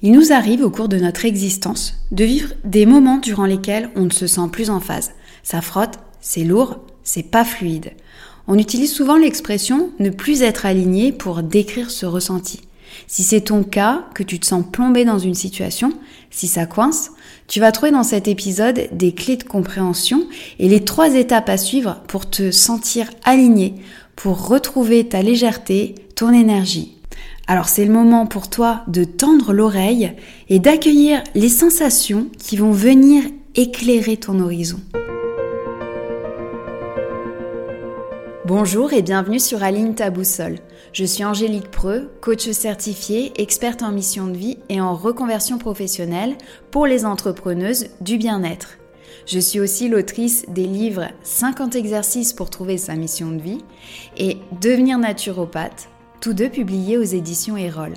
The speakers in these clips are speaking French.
Il nous arrive au cours de notre existence de vivre des moments durant lesquels on ne se sent plus en phase. Ça frotte, c'est lourd, c'est pas fluide. On utilise souvent l'expression ne plus être aligné pour décrire ce ressenti. Si c'est ton cas, que tu te sens plombé dans une situation, si ça coince, tu vas trouver dans cet épisode des clés de compréhension et les trois étapes à suivre pour te sentir aligné, pour retrouver ta légèreté, ton énergie. Alors c'est le moment pour toi de tendre l'oreille et d'accueillir les sensations qui vont venir éclairer ton horizon. Bonjour et bienvenue sur Aline ta boussole. Je suis Angélique Preux, coach certifiée, experte en mission de vie et en reconversion professionnelle pour les entrepreneuses du bien-être. Je suis aussi l'autrice des livres 50 exercices pour trouver sa mission de vie et Devenir naturopathe, tous deux publiés aux éditions Erol.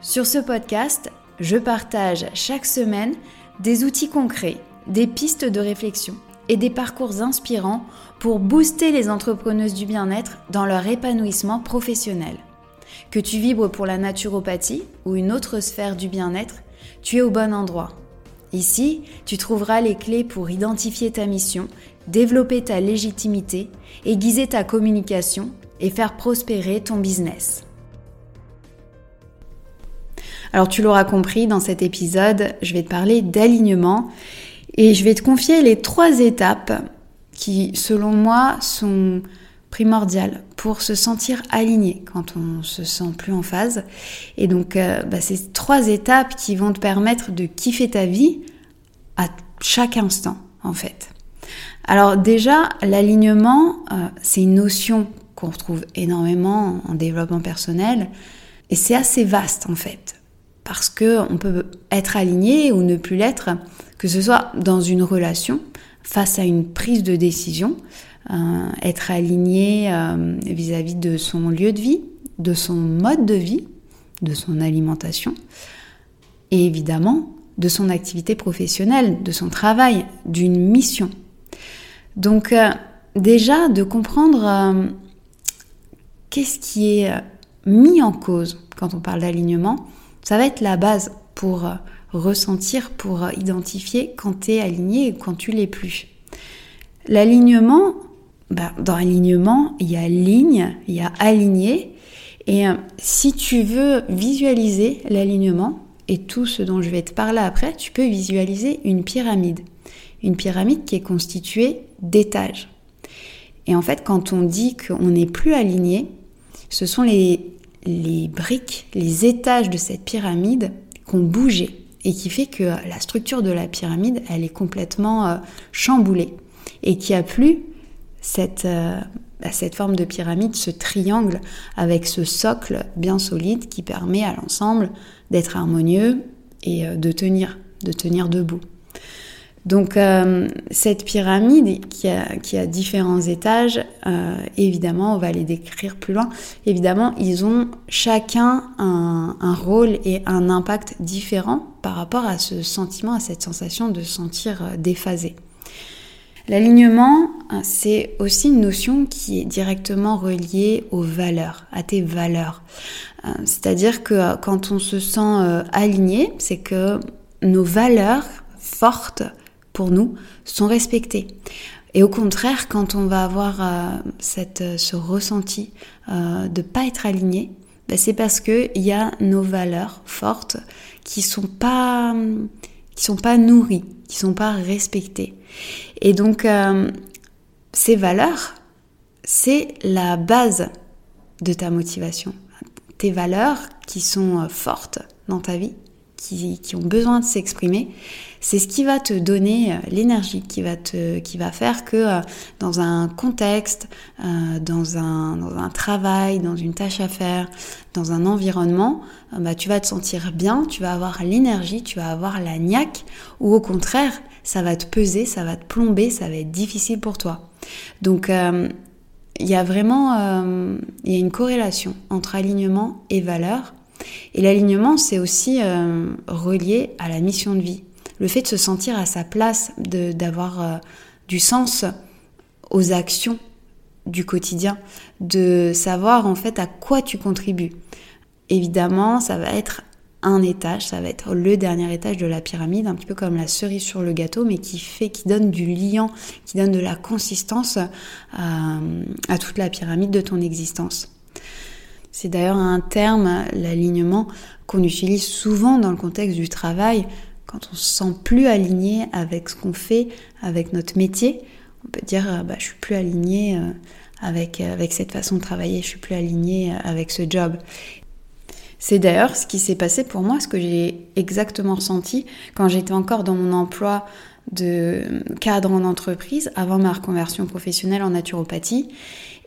Sur ce podcast, je partage chaque semaine des outils concrets, des pistes de réflexion et des parcours inspirants pour booster les entrepreneuses du bien-être dans leur épanouissement professionnel. Que tu vibres pour la naturopathie ou une autre sphère du bien-être, tu es au bon endroit. Ici, tu trouveras les clés pour identifier ta mission, développer ta légitimité, aiguiser ta communication et faire prospérer ton business. Alors tu l'auras compris, dans cet épisode, je vais te parler d'alignement et je vais te confier les trois étapes qui, selon moi, sont primordiales pour se sentir aligné quand on se sent plus en phase. Et donc, euh, bah, c'est trois étapes qui vont te permettre de kiffer ta vie à chaque instant, en fait. Alors déjà, l'alignement, euh, c'est une notion qu'on retrouve énormément en développement personnel, et c'est assez vaste en fait, parce que on peut être aligné ou ne plus l'être que ce soit dans une relation, face à une prise de décision, euh, être aligné euh, vis-à-vis de son lieu de vie, de son mode de vie, de son alimentation, et évidemment de son activité professionnelle, de son travail, d'une mission. Donc euh, déjà de comprendre qu'est-ce qui est mis en cause quand on parle d'alignement, ça va être la base pour ressentir pour identifier quand tu es aligné et quand tu l'es plus. L'alignement, bah, dans l'alignement, il y a ligne, il y a aligné. Et euh, si tu veux visualiser l'alignement et tout ce dont je vais te parler après, tu peux visualiser une pyramide. Une pyramide qui est constituée d'étages. Et en fait, quand on dit qu'on n'est plus aligné, ce sont les, briques, les étages de cette pyramide qui ont bougé et qui fait que la structure de la pyramide, elle est complètement euh, chamboulée et qu'il n'y a plus cette, euh, bah, cette forme de pyramide, ce triangle avec ce socle bien solide qui permet à l'ensemble d'être harmonieux et euh, de tenir, de tenir debout. Donc euh, cette pyramide qui a, différents étages, euh, évidemment, on va les décrire plus loin, évidemment, ils ont chacun un, rôle et un impact différent par rapport à ce sentiment, à cette sensation de sentir euh, déphasé. L'alignement, c'est aussi une notion qui est directement reliée aux valeurs, à tes valeurs. C'est-à-dire que quand on se sent aligné, c'est que nos valeurs fortes nous sont respectés. Et au contraire, quand on va avoir euh, euh, ce ressenti euh, de pas être aligné, ben c'est parce que il y a nos valeurs fortes qui sont pas qui sont pas nourries, qui sont pas respectées. Et donc ces valeurs, c'est la base de ta motivation. Tes valeurs qui sont fortes dans ta vie, qui, ont besoin de s'exprimer, c'est ce qui va te donner euh, l'énergie, qui va qui va faire que euh, dans un contexte, euh, dans un, dans un travail, dans une tâche à faire, dans un environnement, bah, tu vas te sentir bien, tu vas avoir l'énergie, tu vas avoir la niaque, ou au contraire, ça va te peser, ça va te plomber, ça va être difficile pour toi. Donc, il y a vraiment il y a une corrélation entre alignement et valeur. Et l'alignement, c'est aussi relié à la mission de vie le fait de se sentir à sa place, d'avoir euh, du sens aux actions du quotidien, de savoir en fait à quoi tu contribues. Évidemment, ça va être un étage, ça va être le dernier étage de la pyramide, un petit peu comme la cerise sur le gâteau, mais qui fait, qui donne du liant, qui donne de la consistance à, à toute la pyramide de ton existence. C'est d'ailleurs un terme, l'alignement, qu'on utilise souvent dans le contexte du travail, quand on se sent plus aligné avec ce qu'on fait, avec notre métier. On peut dire, bah, je suis plus aligné euh, avec, avec cette façon de travailler, je suis plus aligné avec ce job. C'est d'ailleurs ce qui s'est passé pour moi, ce que j'ai exactement ressenti quand j'étais encore dans mon emploi de cadre en entreprise avant ma reconversion professionnelle en naturopathie.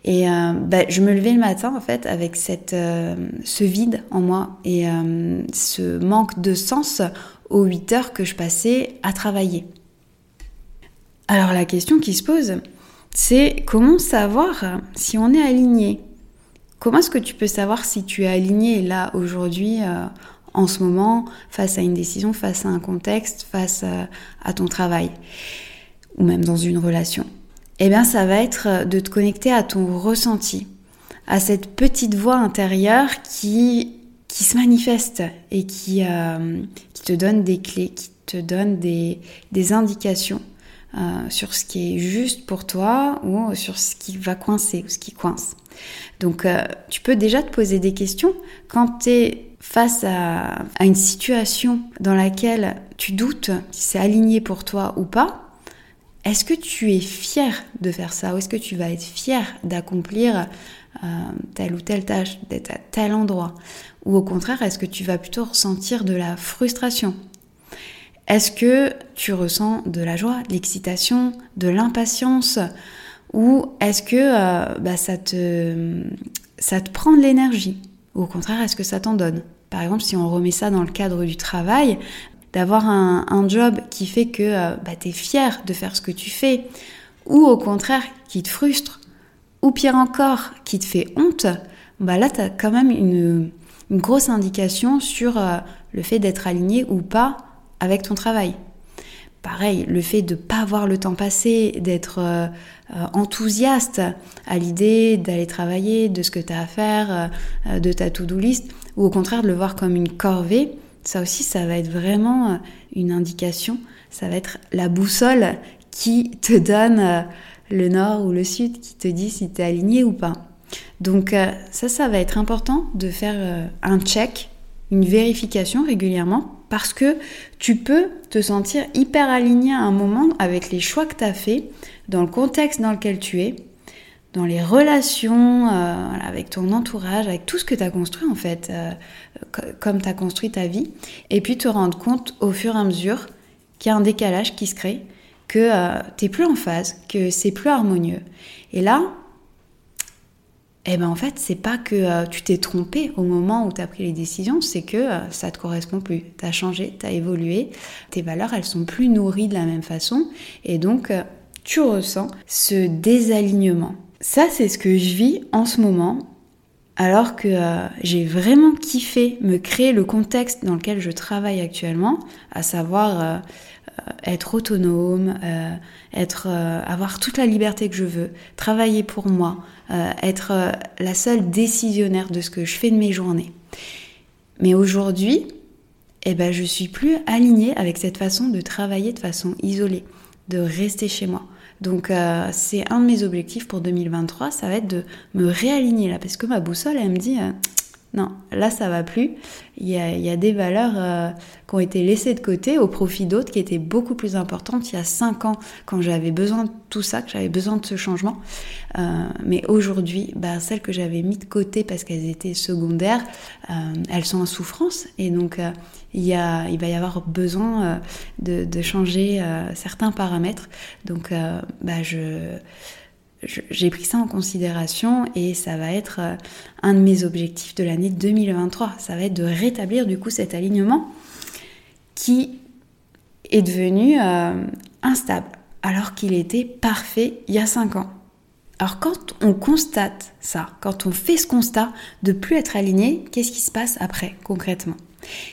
Et euh, bah, je me levais le matin en fait avec cette, euh, ce vide en moi et euh, ce manque de sens aux 8 heures que je passais à travailler. Alors la question qui se pose, c'est comment savoir si on est aligné? Comment est-ce que tu peux savoir si tu es aligné là aujourd'hui, en ce moment, face à une décision, face à un contexte, face à, ton travail? Ou même dans une relation? Eh bien, ça va être de te connecter à ton ressenti, à cette petite voix intérieure qui qui se manifeste et qui, euh, qui te donne des clés, qui te donne des, des indications sur ce qui est juste pour toi ou sur ce qui va coincer ou ce qui coince. Donc euh, tu peux déjà te poser des questions quand tu es face à, une situation dans laquelle tu doutes si c'est aligné pour toi ou pas. Est-ce que tu es fier de faire ça ou est-ce que tu vas être fier d'accomplir euh, telle ou telle tâche, d'être à tel endroit? Ou au contraire, est-ce que tu vas plutôt ressentir de la frustration? Est-ce que tu ressens de la joie, de l'excitation, de l'impatience? Ou est-ce que euh, bah, ça, te, ça te prend de l'énergie? Ou au contraire, est-ce que ça t'en donne? Par exemple, si on remet ça dans le cadre du travail, d'avoir un, job qui fait que euh, bah, tu es fier de faire ce que tu fais, ou au contraire, qui te frustre, ou pire encore, qui te fait honte, bah là, tu as quand même une, grosse indication sur euh, le fait d'être aligné ou pas avec ton travail. Pareil, le fait de ne pas voir le temps passer, d'être euh, enthousiaste à l'idée d'aller travailler, de ce que tu as à faire, de ta to-do list, ou au contraire de le voir comme une corvée, ça aussi, ça va être vraiment une indication, ça va être la boussole qui te donne le nord ou le sud, qui te dit si tu es aligné ou pas. Donc ça, ça va être important de faire un check, une vérification régulièrement parce que tu peux te sentir hyper aligné à un moment avec les choix que tu as fait, dans le contexte dans lequel tu es, dans les relations euh, avec ton entourage, avec tout ce que tu as construit en fait, euh, comme tu as construit ta vie, et puis te rendre compte au fur et à mesure qu'il y a un décalage qui se crée, que euh, tu n'es plus en phase, que c'est plus harmonieux. Et là, eh ben en fait, c'est pas que euh, tu t'es trompé au moment où tu as pris les décisions, c'est que ça te correspond plus. Tu as changé, tu as évolué, tes valeurs, elles sont plus nourries de la même façon et donc tu ressens ce désalignement. Ça, c'est ce que je vis en ce moment alors que j'ai vraiment kiffé me créer le contexte dans lequel je travaille actuellement, à savoir être autonome, être, avoir toute la liberté que je veux, travailler pour moi, euh, être euh, la seule décisionnaire de ce que je fais de mes journées. Mais aujourd'hui, eh ben, je suis plus alignée avec cette façon de travailler de façon isolée, de rester chez moi. Donc euh, c'est un de mes objectifs pour 2023, ça va être de me réaligner là, parce que ma boussole, elle me dit, non, là ça va plus. Il y a, des valeurs euh, qui ont été laissées de côté au profit d'autres qui étaient beaucoup plus importantes il y a cinq ans quand j'avais besoin de tout ça, que j'avais besoin de ce changement. Euh, mais aujourd'hui, bah, celles que j'avais mis de côté parce qu'elles étaient secondaires, euh, elles sont en souffrance et donc il, va y avoir besoin de, de, changer certains paramètres. Donc bah, je j'ai pris ça en considération et ça va être euh, un de mes objectifs de l'année 2023. Ça va être de rétablir du coup cet alignement qui est devenu euh, instable alors qu'il était parfait il y a 5 ans. Alors quand on constate ça, quand on fait ce constat de plus être aligné, qu'est-ce qui se passe après concrètement?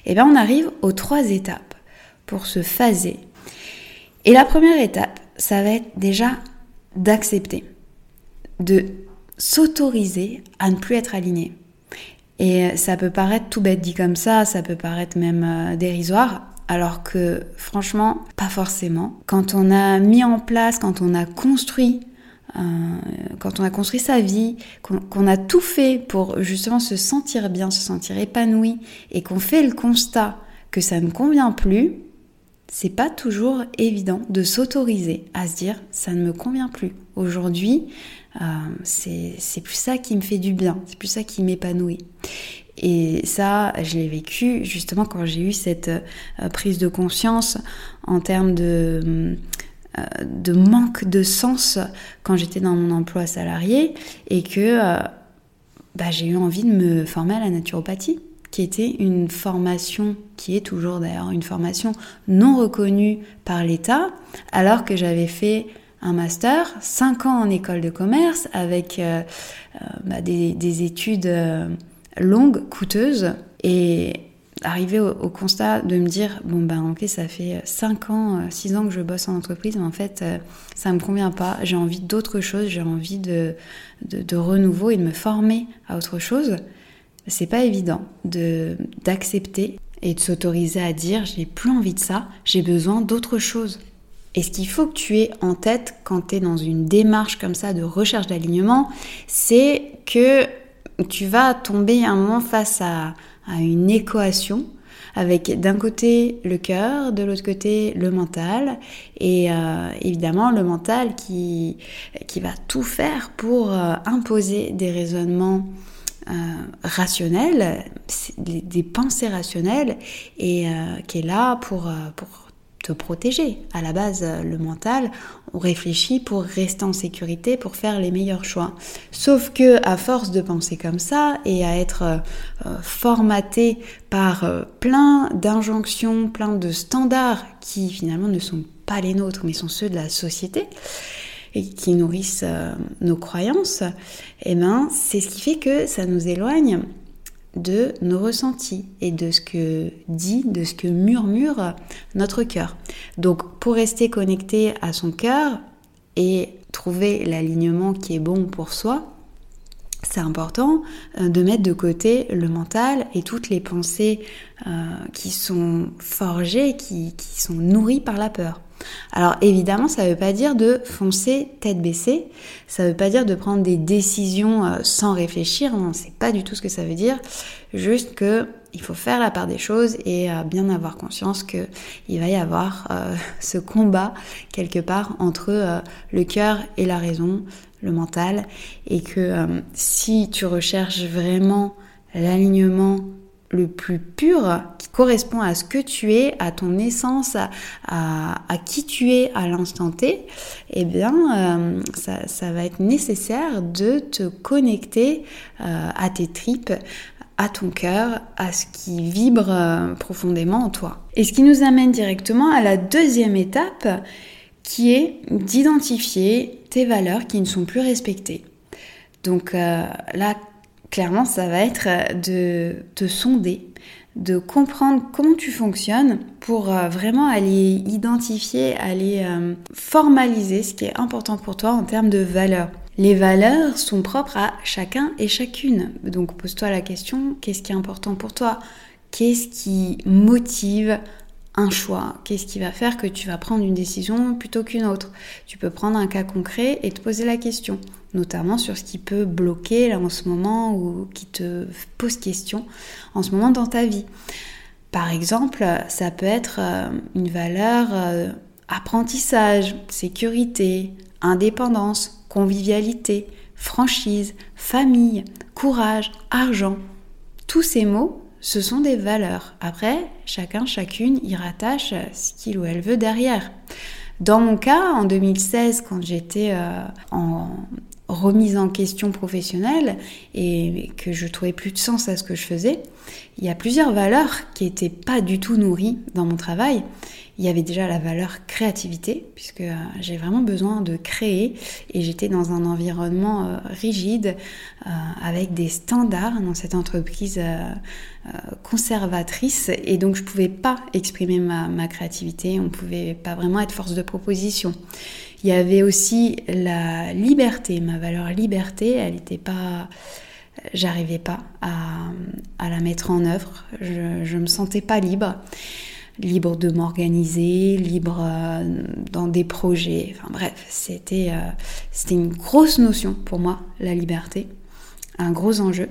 Eh bien on arrive aux trois étapes pour se phaser. Et la première étape, ça va être déjà d'accepter de s'autoriser à ne plus être aligné. Et ça peut paraître tout bête dit comme ça, ça peut paraître même euh, dérisoire, alors que franchement, pas forcément. Quand on a mis en place, quand on a construit euh, quand on a construit sa vie, qu'on a tout fait pour justement se sentir bien, se sentir épanoui, et qu'on fait le constat que ça ne convient plus, c'est pas toujours évident de s'autoriser à se dire ça ne me convient plus. Aujourd'hui, euh, c'est plus ça qui me fait du bien, c'est plus ça qui m'épanouit. Et ça, je l'ai vécu justement quand j'ai eu cette euh, prise de conscience en termes de euh, de manque de sens quand j'étais dans mon emploi salarié et que euh, bah, j'ai eu envie de me former à la naturopathie qui était une formation, qui est toujours d'ailleurs une formation non reconnue par l'État, alors que j'avais fait un master, 5 ans en école de commerce, avec euh, bah, des, des, études longues, coûteuses, et arriver au, constat de me dire bon ben ok ça fait 5 ans, 6 euh, ans que je bosse en entreprise mais en fait euh, ça me convient pas, j'ai envie d'autre chose, j'ai envie de, de, renouveau et de me former à autre chose. C'est pas évident de d'accepter et de s'autoriser à dire j'ai plus envie de ça, j'ai besoin d'autre chose. Et ce qu'il faut que tu aies en tête quand tu es dans une démarche comme ça de recherche d'alignement, c'est que tu vas tomber un moment face à, à une équation avec d'un côté le cœur, de l'autre côté le mental, et euh, évidemment le mental qui, qui va tout faire pour euh, imposer des raisonnements euh, rationnels, des, pensées rationnelles, et qui est là pour, pour protéger. À la base, le mental, on réfléchit pour rester en sécurité, pour faire les meilleurs choix. Sauf que à force de penser comme ça et à être euh, formaté par euh, plein d'injonctions, plein de standards qui finalement ne sont pas les nôtres, mais sont ceux de la société et qui nourrissent euh, nos croyances, eh ben, c'est ce qui fait que ça nous éloigne de nos ressentis et de ce que dit, de ce que murmure notre cœur. Donc pour rester connecté à son cœur et trouver l'alignement qui est bon pour soi, c'est important euh, de mettre de côté le mental et toutes les pensées euh, qui sont forgées, qui sont nourries par la peur. Alors évidemment, ça ne veut pas dire de foncer tête baissée, ça ne veut pas dire de prendre des décisions euh, sans réfléchir, non, c'est pas du tout ce que ça veut dire, juste que il faut faire la part des choses et euh, bien avoir conscience que il va y avoir euh, ce combat quelque part entre le cœur et la raison, le mental, et que si tu recherches vraiment l'alignement le plus pur qui correspond à ce que tu es, à ton essence, à, qui tu es à l'instant T, eh bien, euh, ça, va être nécessaire de te connecter euh, à tes tripes, à ton cœur, à ce qui vibre euh, profondément en toi. Et ce qui nous amène directement à la deuxième étape, qui est d'identifier tes valeurs qui ne sont plus respectées. Donc là, clairement, ça va être euh, de te sonder, de comprendre comment tu fonctionnes pour euh, vraiment aller identifier, aller euh, formaliser ce qui est important pour toi en termes de valeurs. Les valeurs sont propres à chacun et chacune. Donc pose-toi la question, qu'est-ce qui est important pour toi? Qu'est-ce qui motive un choix Qu'est-ce qui va faire que tu vas prendre une décision plutôt qu'une autre? Tu peux prendre un cas concret et te poser la question notamment sur ce qui peut bloquer là en ce moment ou qui te pose question en ce moment dans ta vie. Par exemple, ça peut être euh, une valeur euh, apprentissage, sécurité, indépendance, convivialité, franchise, famille, courage, argent. Tous ces mots, ce sont des valeurs. Après, chacun, chacune y rattache ce qu'il ou elle veut derrière. Dans mon cas, en 2016, quand j'étais euh, en remise en question professionnelle et que je trouvais plus de sens à ce que je faisais, il y a plusieurs valeurs qui n'étaient pas du tout nourries dans mon travail. Il y avait déjà la valeur créativité, puisque euh, j'ai vraiment besoin de créer et j'étais dans un environnement euh, rigide, euh, avec des standards dans cette entreprise conservatrice, et donc je pouvais pas exprimer ma, ma créativité, on pouvait pas vraiment être force de proposition. Il y avait aussi la liberté, ma valeur liberté, elle n'était pas j'arrivais pas à, la mettre en œuvre. Je, ne me sentais pas libre, libre de m'organiser, libre euh, dans des projets. Enfin bref, c'était euh, c'était une grosse notion pour moi, la liberté, un gros enjeu.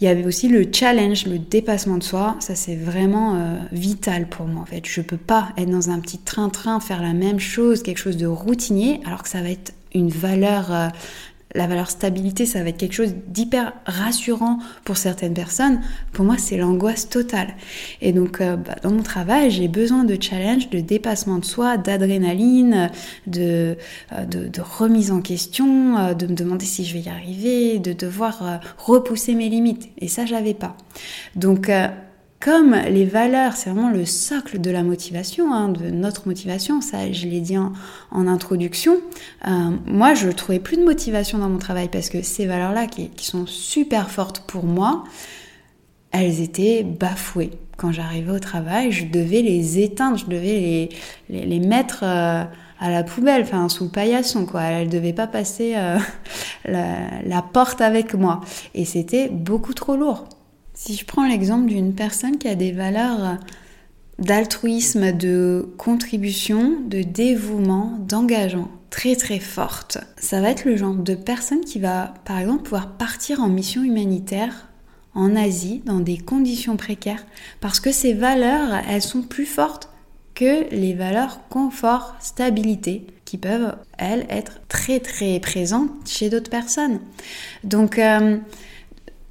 Il y avait aussi le challenge, le dépassement de soi. Ça, c'est vraiment euh, vital pour moi. En fait, je peux pas être dans un petit train-train, faire la même chose, quelque chose de routinier, alors que ça va être une valeur la valeur stabilité, ça va être quelque chose d'hyper rassurant pour certaines personnes. Pour moi, c'est l'angoisse totale. Et donc, euh, bah, dans mon travail, j'ai besoin de challenge, de dépassement de soi, d'adrénaline, de, euh, remise en question, euh, de me demander si je vais y arriver, de devoir repousser mes limites. Et ça, j'avais pas. Donc, comme les valeurs, c'est vraiment le socle de la motivation, hein, de notre motivation, ça je l'ai dit en, introduction, euh, moi je ne trouvais plus de motivation dans mon travail parce que ces valeurs-là qui, sont super fortes pour moi, elles étaient bafouées. Quand j'arrivais au travail, je devais les éteindre, je devais les, les, mettre euh, à la poubelle, enfin sous le paillasson quoi. Elles ne devaient pas passer euh, la porte avec moi. Et c'était beaucoup trop lourd. Si je prends l'exemple d'une personne qui a des valeurs d'altruisme, de contribution, de dévouement, d'engagement très très fortes, ça va être le genre de personne qui va par exemple pouvoir partir en mission humanitaire en Asie dans des conditions précaires parce que ces valeurs, elles sont plus fortes que les valeurs confort, stabilité qui peuvent, elles, être très très présentes chez d'autres personnes. Donc, euh,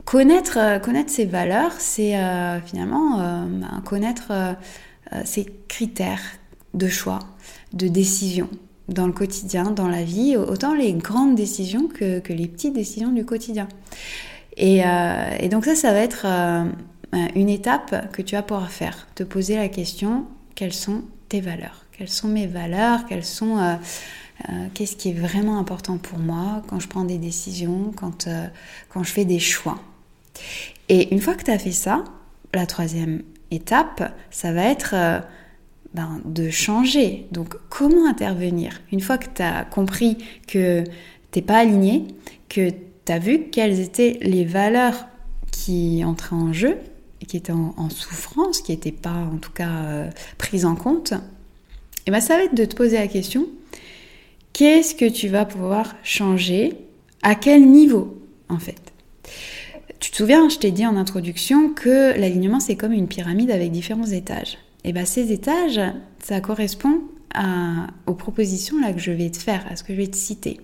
Connaître, euh, connaître ses valeurs, c'est euh, finalement euh, connaître ses critères de choix, de décision dans le quotidien, dans la vie, autant les grandes décisions que, les petites décisions du quotidien. Et, donc ça, ça va être une étape que tu vas pouvoir faire, te poser la question, quelles sont tes valeurs? Quelles sont mes valeurs? Qu'est-ce qui est vraiment important pour moi? Quand je prends des décisions, quand je fais des choix et une fois que tu as fait ça, la troisième étape, ça va être euh, ben, de changer. Donc comment intervenir Une fois que tu as compris que t'es pas aligné, que tu as vu quelles étaient les valeurs qui entraient en jeu, qui étaient en, souffrance, qui n'étaient pas en tout cas euh, prises en compte, et ben ça va être de te poser la question, qu'est-ce que tu vas pouvoir changer? À quel niveau en fait? Tu te souviens, je t'ai dit en introduction que l'alignement c'est comme une pyramide avec différents étages. Et bien ces étages, ça correspond aux propositions là que je vais te faire, à ce que je vais te citer.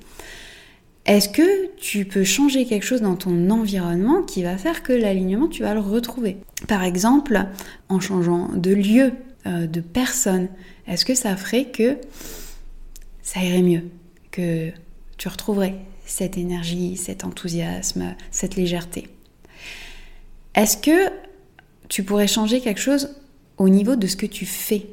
Est-ce que tu peux changer quelque chose dans ton environnement qui va faire que l'alignement, tu vas le retrouver? Par exemple, en changeant de lieu, euh, de personne, est-ce que ça ferait que ça irait mieux Que tu retrouverais cette énergie, cet enthousiasme, cette légèreté? Est-ce que tu pourrais changer quelque chose au niveau de ce que tu fais,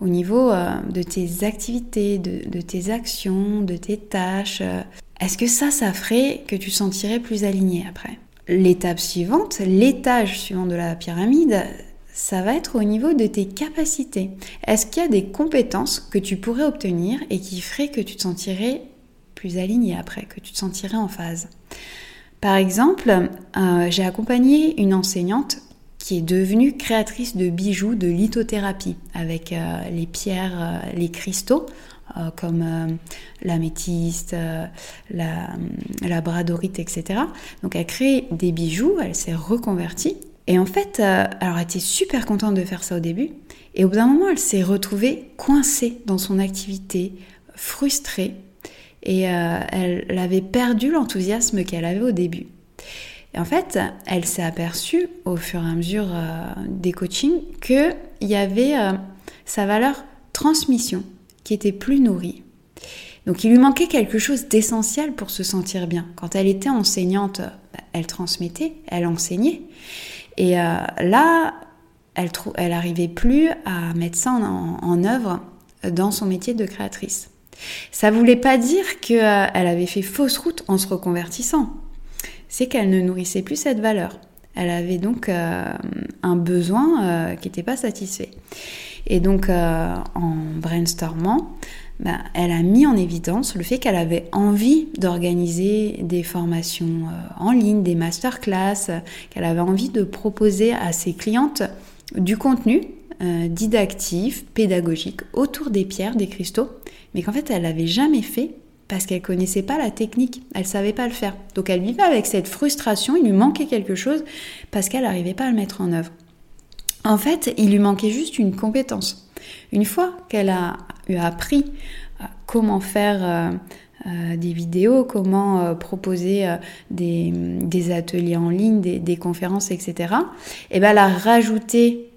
au niveau euh, de tes activités, de, tes actions, de tes tâches euh, Est-ce que ça, ça ferait que tu sentirais plus aligné après? L'étape suivante, l'étage suivant de la pyramide, ça va être au niveau de tes capacités. Est-ce qu'il y a des compétences que tu pourrais obtenir et qui feraient que tu te sentirais plus aligné après, que tu te sentirais en phase? Par exemple, euh, j'ai accompagné une enseignante qui est devenue créatrice de bijoux de lithothérapie avec euh, les pierres, euh, les cristaux comme l'améthyste, la, la bradorite, etc. Donc elle a créé des bijoux, elle s'est reconvertie. Et en fait, alors elle était super contente de faire ça au début. Et au bout d'un moment, elle s'est retrouvée coincée dans son activité, frustrée, et euh, elle avait perdu l'enthousiasme qu'elle avait au début. Et en fait, elle s'est aperçue au fur et à mesure euh, des coachings qu'il y avait euh, sa valeur transmission qui était plus nourrie. Donc il lui manquait quelque chose d'essentiel pour se sentir bien. Quand elle était enseignante, elle transmettait, elle enseignait. Et là, elle n'arrivait plus à mettre ça en, en œuvre dans son métier de créatrice. Ça voulait pas dire qu'elle avait fait fausse route en se reconvertissant. C'est qu'elle ne nourrissait plus cette valeur. Elle avait donc euh, un besoin euh, qui n'était pas satisfait. Et donc, euh, en brainstormant, ben, elle a mis en évidence le fait qu'elle avait envie d'organiser des formations euh, en ligne, des masterclass, qu'elle avait envie de proposer à ses clientes du contenu euh, pédagogique autour des pierres, des cristaux, mais qu'en fait elle n'avait jamais fait parce qu'elle connaissait pas la technique, elle savait pas le faire. Donc elle vivait avec cette frustration, il lui manquait quelque chose parce qu'elle n'arrivait pas à le mettre en œuvre. En fait, il lui manquait juste une compétence. Une fois qu'elle a eu appris euh, comment faire euh, euh, des vidéos, comment proposer des, ateliers en ligne, des, conférences, etc. Et elle a rajouté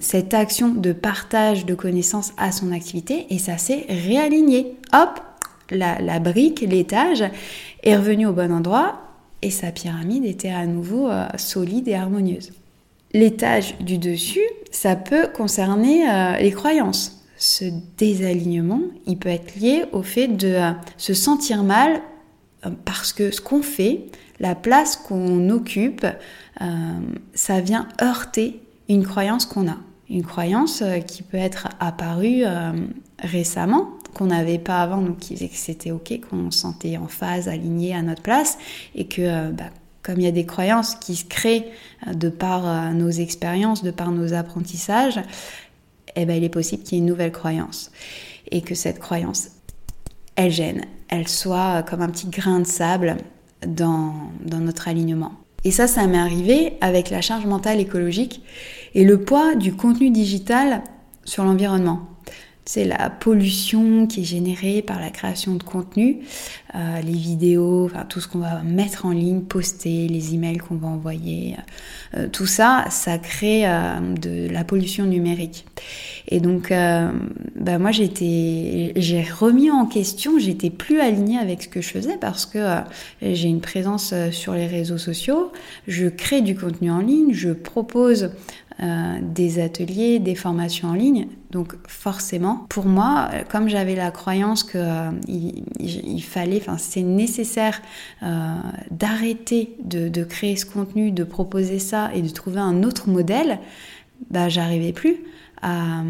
cette action de partage de connaissances à son activité et ça s'est réaligné. Hop, la, brique, l'étage est revenu au bon endroit et sa pyramide était à nouveau solide et harmonieuse. L'étage du dessus, ça peut concerner les croyances ce désalignement, il peut être lié au fait de euh, se sentir mal euh, parce que ce qu'on fait, la place qu'on occupe, euh, ça vient heurter une croyance qu'on a. Une croyance qui peut être apparue récemment, qu'on n'avait pas avant, donc qui disait que c'était ok, qu'on se sentait en phase, aligné à notre place, et que bah, comme il y a des croyances qui se créent de par nos expériences, de par nos apprentissages, eh ben, il est possible qu'il y ait une nouvelle croyance. Et que cette croyance, elle gêne, elle soit comme un petit grain de sable dans, dans notre alignement. Et ça, ça m'est arrivé avec la charge mentale écologique et le poids du contenu digital sur l'environnement c'est la pollution qui est générée par la création de contenu, euh, les vidéos, enfin, tout ce qu'on va mettre en ligne, poster, les emails qu'on va envoyer, euh, tout ça, ça crée euh, de la pollution numérique. Et donc, bah, moi, j'ai remis en question, j'étais plus alignée avec ce que je faisais parce que j'ai une présence sur les réseaux sociaux, je crée du contenu en ligne, je propose euh, des ateliers, des formations en ligne. Donc forcément, pour moi, comme j'avais la croyance que euh, il, fallait, enfin c'est nécessaire euh, d'arrêter de, créer ce contenu, de proposer ça et de trouver un autre modèle, bah j'arrivais plus à,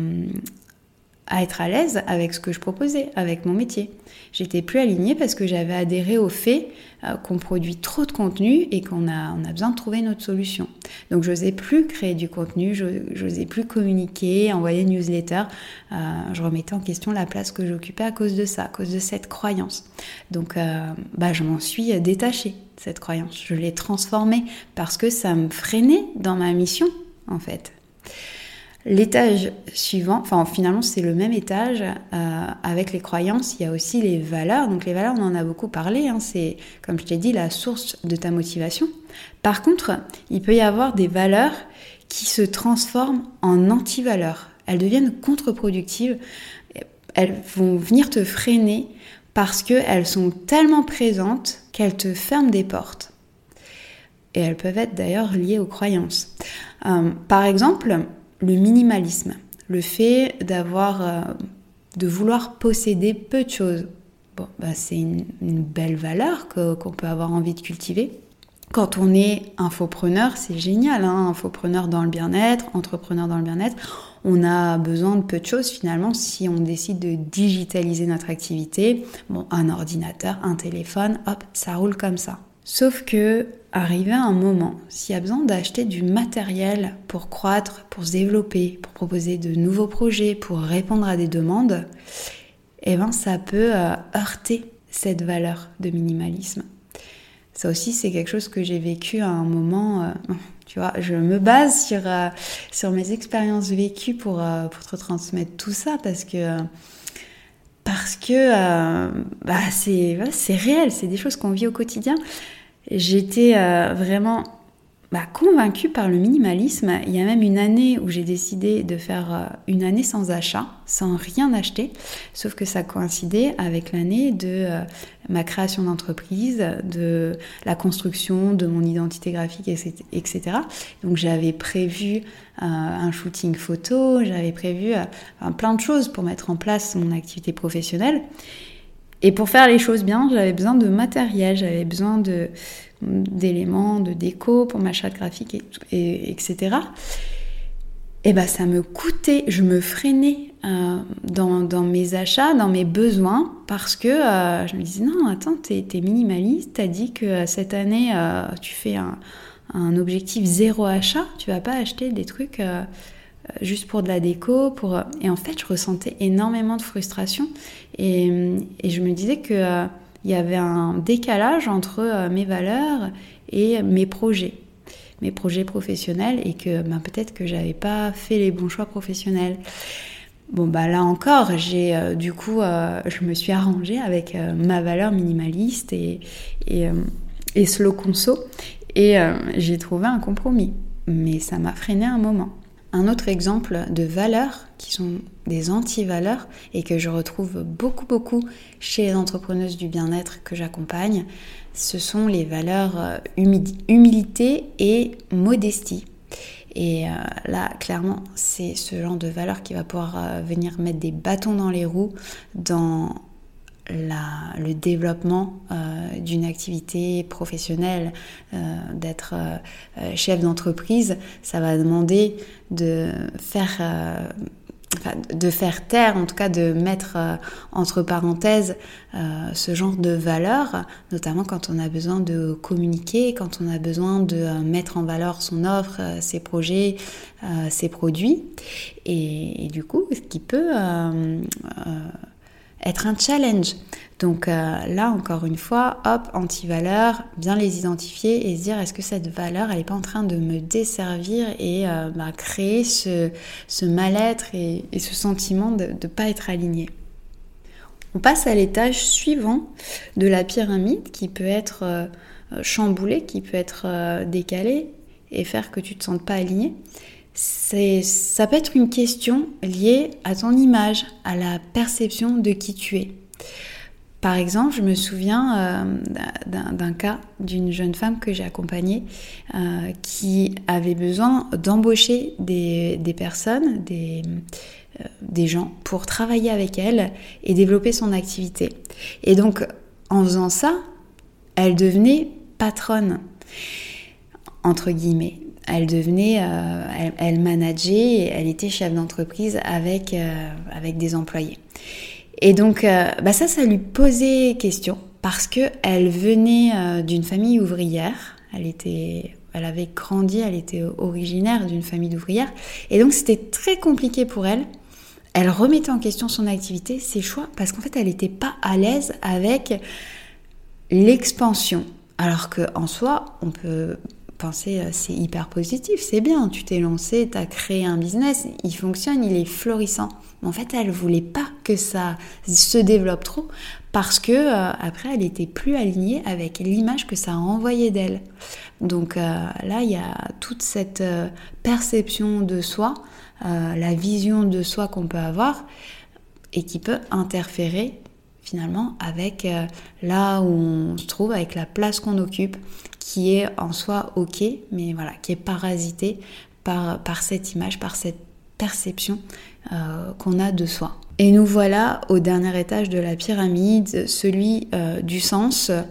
à être à l'aise avec ce que je proposais, avec mon métier. J'étais plus alignée parce que j'avais adhéré au fait euh, qu'on produit trop de contenu et qu'on a, on a besoin de trouver notre solution. Donc je n'osais plus créer du contenu, je n'osais plus communiquer, envoyer une newsletter. Euh, je remettais en question la place que j'occupais à cause de ça, à cause de cette croyance. Donc euh, bah, je m'en suis détachée, cette croyance. Je l'ai transformée parce que ça me freinait dans ma mission, en fait. L'étage suivant, enfin finalement c'est le même étage euh, avec les croyances, il y a aussi les valeurs. Donc les valeurs, on en a beaucoup parlé, hein, c'est comme je t'ai dit la source de ta motivation. Par contre, il peut y avoir des valeurs qui se transforment en anti-valeurs. Elles deviennent contre-productives, elles vont venir te freiner parce qu'elles sont tellement présentes qu'elles te ferment des portes. Et elles peuvent être d'ailleurs liées aux croyances. Euh, par exemple, le minimalisme, le fait d'avoir, euh, de vouloir posséder peu de choses. Bah, c'est une, belle valeur qu'on peut avoir envie de cultiver. Quand on est infopreneur, c'est génial, hein, infopreneur dans le bien-être, entrepreneur dans le bien-être. On a besoin de peu de choses finalement si on décide de digitaliser notre activité. Un ordinateur, un téléphone, hop, ça roule comme ça. Sauf que, arrivé à un moment, s'il y a besoin d'acheter du matériel pour croître, pour se développer, pour proposer de nouveaux projets, pour répondre à des demandes, eh ben ça peut euh, heurter cette valeur de minimalisme. Ça aussi, c'est quelque chose que j'ai vécu à un moment. Euh, tu vois, je me base sur, euh, sur mes expériences vécues pour, pour te transmettre tout ça parce que parce que euh, bah, c'est réel, c'est des choses qu'on vit au quotidien. J'étais euh, vraiment bah, convaincue par le minimalisme. Il y a même une année où j'ai décidé de faire euh, une année sans achat, sans rien acheter, sauf que ça coïncidait avec l'année de euh, ma création d'entreprise, de la construction de mon identité graphique, etc. Donc j'avais prévu euh, un shooting photo, j'avais prévu plein de choses pour mettre en place mon activité professionnelle. Et pour faire les choses bien, j'avais besoin de matériel, j'avais besoin d'éléments de déco pour ma charte graphique, et, etc. eh ben ça me coûtait, je me freinais euh, dans, mes achats, dans mes besoins, parce que euh, je me disais non, attends, t'es es minimaliste, t'as dit que euh, cette année tu fais un, objectif zéro achat, tu vas pas acheter des trucs juste pour de la déco, pour et en fait je ressentais énormément de frustration et, je me disais que il y avait un décalage entre mes valeurs et mes projets mes projets professionnels et que ben, peut-être que j'avais pas fait les bons choix professionnels. Bon bah là encore, j'ai euh, du coup, euh, je me suis arrangée avec euh, ma valeur minimaliste et, et, et slow conso et j'ai trouvé un compromis. Mais ça m'a freiné un moment. Un autre exemple de valeurs qui sont des anti-valeurs et que je retrouve beaucoup beaucoup chez les entrepreneuses du bien-être que j'accompagne, ce sont les valeurs euh, humilité et modestie. Et euh, là, clairement, c'est ce genre de valeur qui va pouvoir euh, venir mettre des bâtons dans les roues dans le développement d'une activité professionnelle, d'être chef d'entreprise. Ça va demander de faire de faire taire, en tout cas de mettre euh, entre parenthèses euh, ce genre de valeurs, notamment quand on a besoin de communiquer, quand on a besoin de euh, mettre en valeur son offre, ses projets, ses produits. Et, du coup, ce qui peut être un challenge. Donc euh, là, encore une fois, hop, anti-valeurs, bien les identifier et se dire est-ce que cette valeur, elle n'est pas en train de me desservir et euh, bah, créer ce, mal-être et, ce sentiment de ne pas être aligné? On passe à l'étage suivant de la pyramide qui peut être euh, chamboulé, qui peut être décalé et faire que tu ne te sentes pas aligné ça peut être une question liée à ton image, à la perception de qui tu es. Par exemple, je me souviens euh, d'un cas d'une jeune femme que j'ai accompagnée euh, qui avait besoin d'embaucher des, personnes, des, euh, des gens pour travailler avec elle et développer son activité. Et donc, en faisant ça, elle devenait patronne, entre guillemets elle devenait, euh, elle, manageait, elle était chef d'entreprise avec, euh, avec des employés. Et donc, euh, bah ça, ça lui posait question parce que elle venait d'une famille ouvrière. Elle était, elle avait grandi, elle était originaire d'une famille d'ouvrières, et donc c'était très compliqué pour elle. Elle remettait en question son activité, ses choix, parce qu'en fait, elle n'était pas à l'aise avec l'expansion. Alors qu'en soi, on peut euh, c'est hyper positif, c'est bien, tu t'es lancé, tu as créé un business, il fonctionne, il est florissant. Mais en fait, elle voulait pas que ça se développe trop parce que euh, après, elle était plus alignée avec l'image que ça envoyait d'elle. Donc euh, là, il y a toute cette perception de soi, la vision de soi qu'on peut avoir et qui peut interférer finalement avec là où on se trouve, avec la place qu'on occupe, qui est en soi ok, mais voilà, qui est parasité par, par cette image, par cette perception euh, qu'on a de soi. Et nous voilà au dernier étage de la pyramide, celui euh, du sens, euh,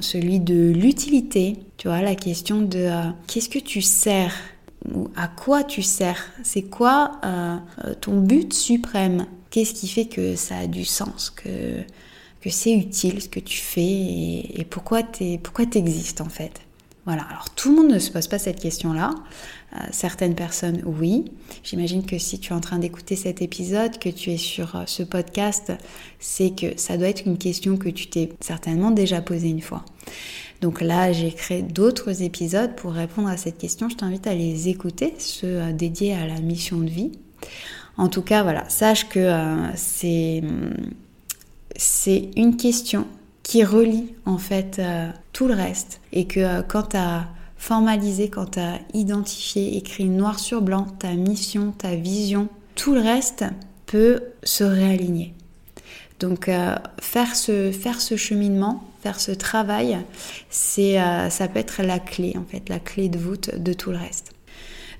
celui de l'utilité. Tu vois, la question de qu'est-ce que tu sers? Ou à quoi tu sers? C'est quoi ton but suprême? Qu'est-ce qui fait que ça a du sens? Que que c'est utile ce que tu fais et, pourquoi tu pourquoi existes en fait. Voilà, alors tout le monde ne se pose pas cette question-là. Euh, certaines personnes, oui. J'imagine que si tu es en train d'écouter cet épisode, que tu es sur euh, ce podcast, c'est que ça doit être une question que tu t'es certainement déjà posée une fois. Donc là, j'ai créé d'autres épisodes pour répondre à cette question. Je t'invite à les écouter, ceux euh, dédiés à la mission de vie. En tout cas, voilà, sache que c'est hum, c'est une question qui relie en fait euh, tout le reste et que euh, quand tu as formalisé, quand tu as identifié, écrit noir sur blanc ta mission, ta vision, tout le reste peut se réaligner. Donc euh, faire, ce, faire ce cheminement, faire ce travail, c'est ça peut être la clé en fait, la clé de voûte de tout le reste.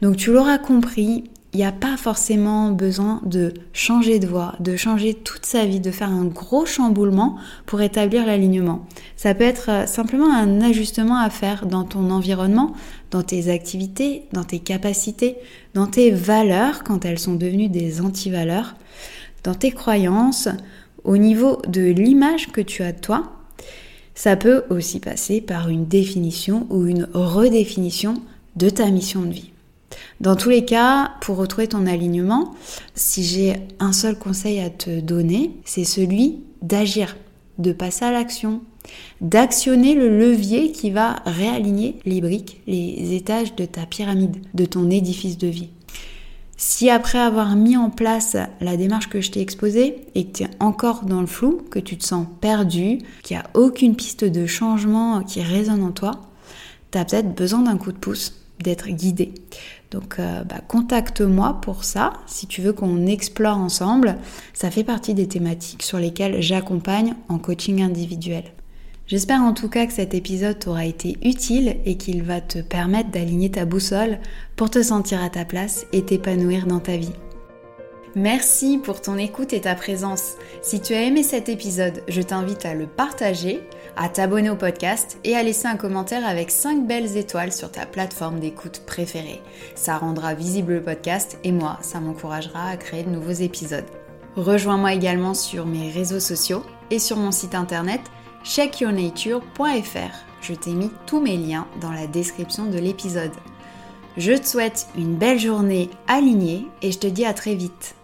Donc tu l'auras compris, il n'y a pas forcément besoin de changer de voie, de changer toute sa vie, de faire un gros chamboulement pour établir l'alignement. Ça peut être euh, simplement un ajustement à faire dans ton environnement, dans tes activités, dans tes capacités, dans tes valeurs quand elles sont devenues des antivaleurs, dans tes croyances, au niveau de l'image que tu as de toi. Ça peut aussi passer par une définition ou une redéfinition de ta mission de vie. Dans tous les cas, pour retrouver ton alignement, si j'ai un seul conseil à te donner, c'est celui d'agir, de passer à l'action, d'actionner le levier qui va réaligner les briques, les étages de ta pyramide, de ton édifice de vie. Si après avoir mis en place la démarche que je t'ai exposée et que tu es encore dans le flou, que tu te sens perdu, qu'il n'y a aucune piste de changement qui résonne en toi, tu as peut-être besoin d'un coup de pouce, d'être guidé. Donc euh, bah, contacte-moi pour ça si tu veux qu'on explore ensemble. Ça fait partie des thématiques sur lesquelles j'accompagne en coaching individuel. J'espère en tout cas que cet épisode t'aura été utile et qu'il va te permettre d'aligner ta boussole pour te sentir à ta place et t'épanouir dans ta vie. Merci pour ton écoute et ta présence. Si tu as aimé cet épisode, je t'invite à le partager, à t'abonner au podcast et à laisser un commentaire avec 5 belles étoiles sur ta plateforme d'écoute préférée. Ça rendra visible le podcast et moi, ça m'encouragera à créer de nouveaux épisodes. Rejoins-moi également sur mes réseaux sociaux et sur mon site internet checkyournature.fr. Je t'ai mis tous mes liens dans la description de l'épisode. Je te souhaite une belle journée alignée et je te dis à très vite.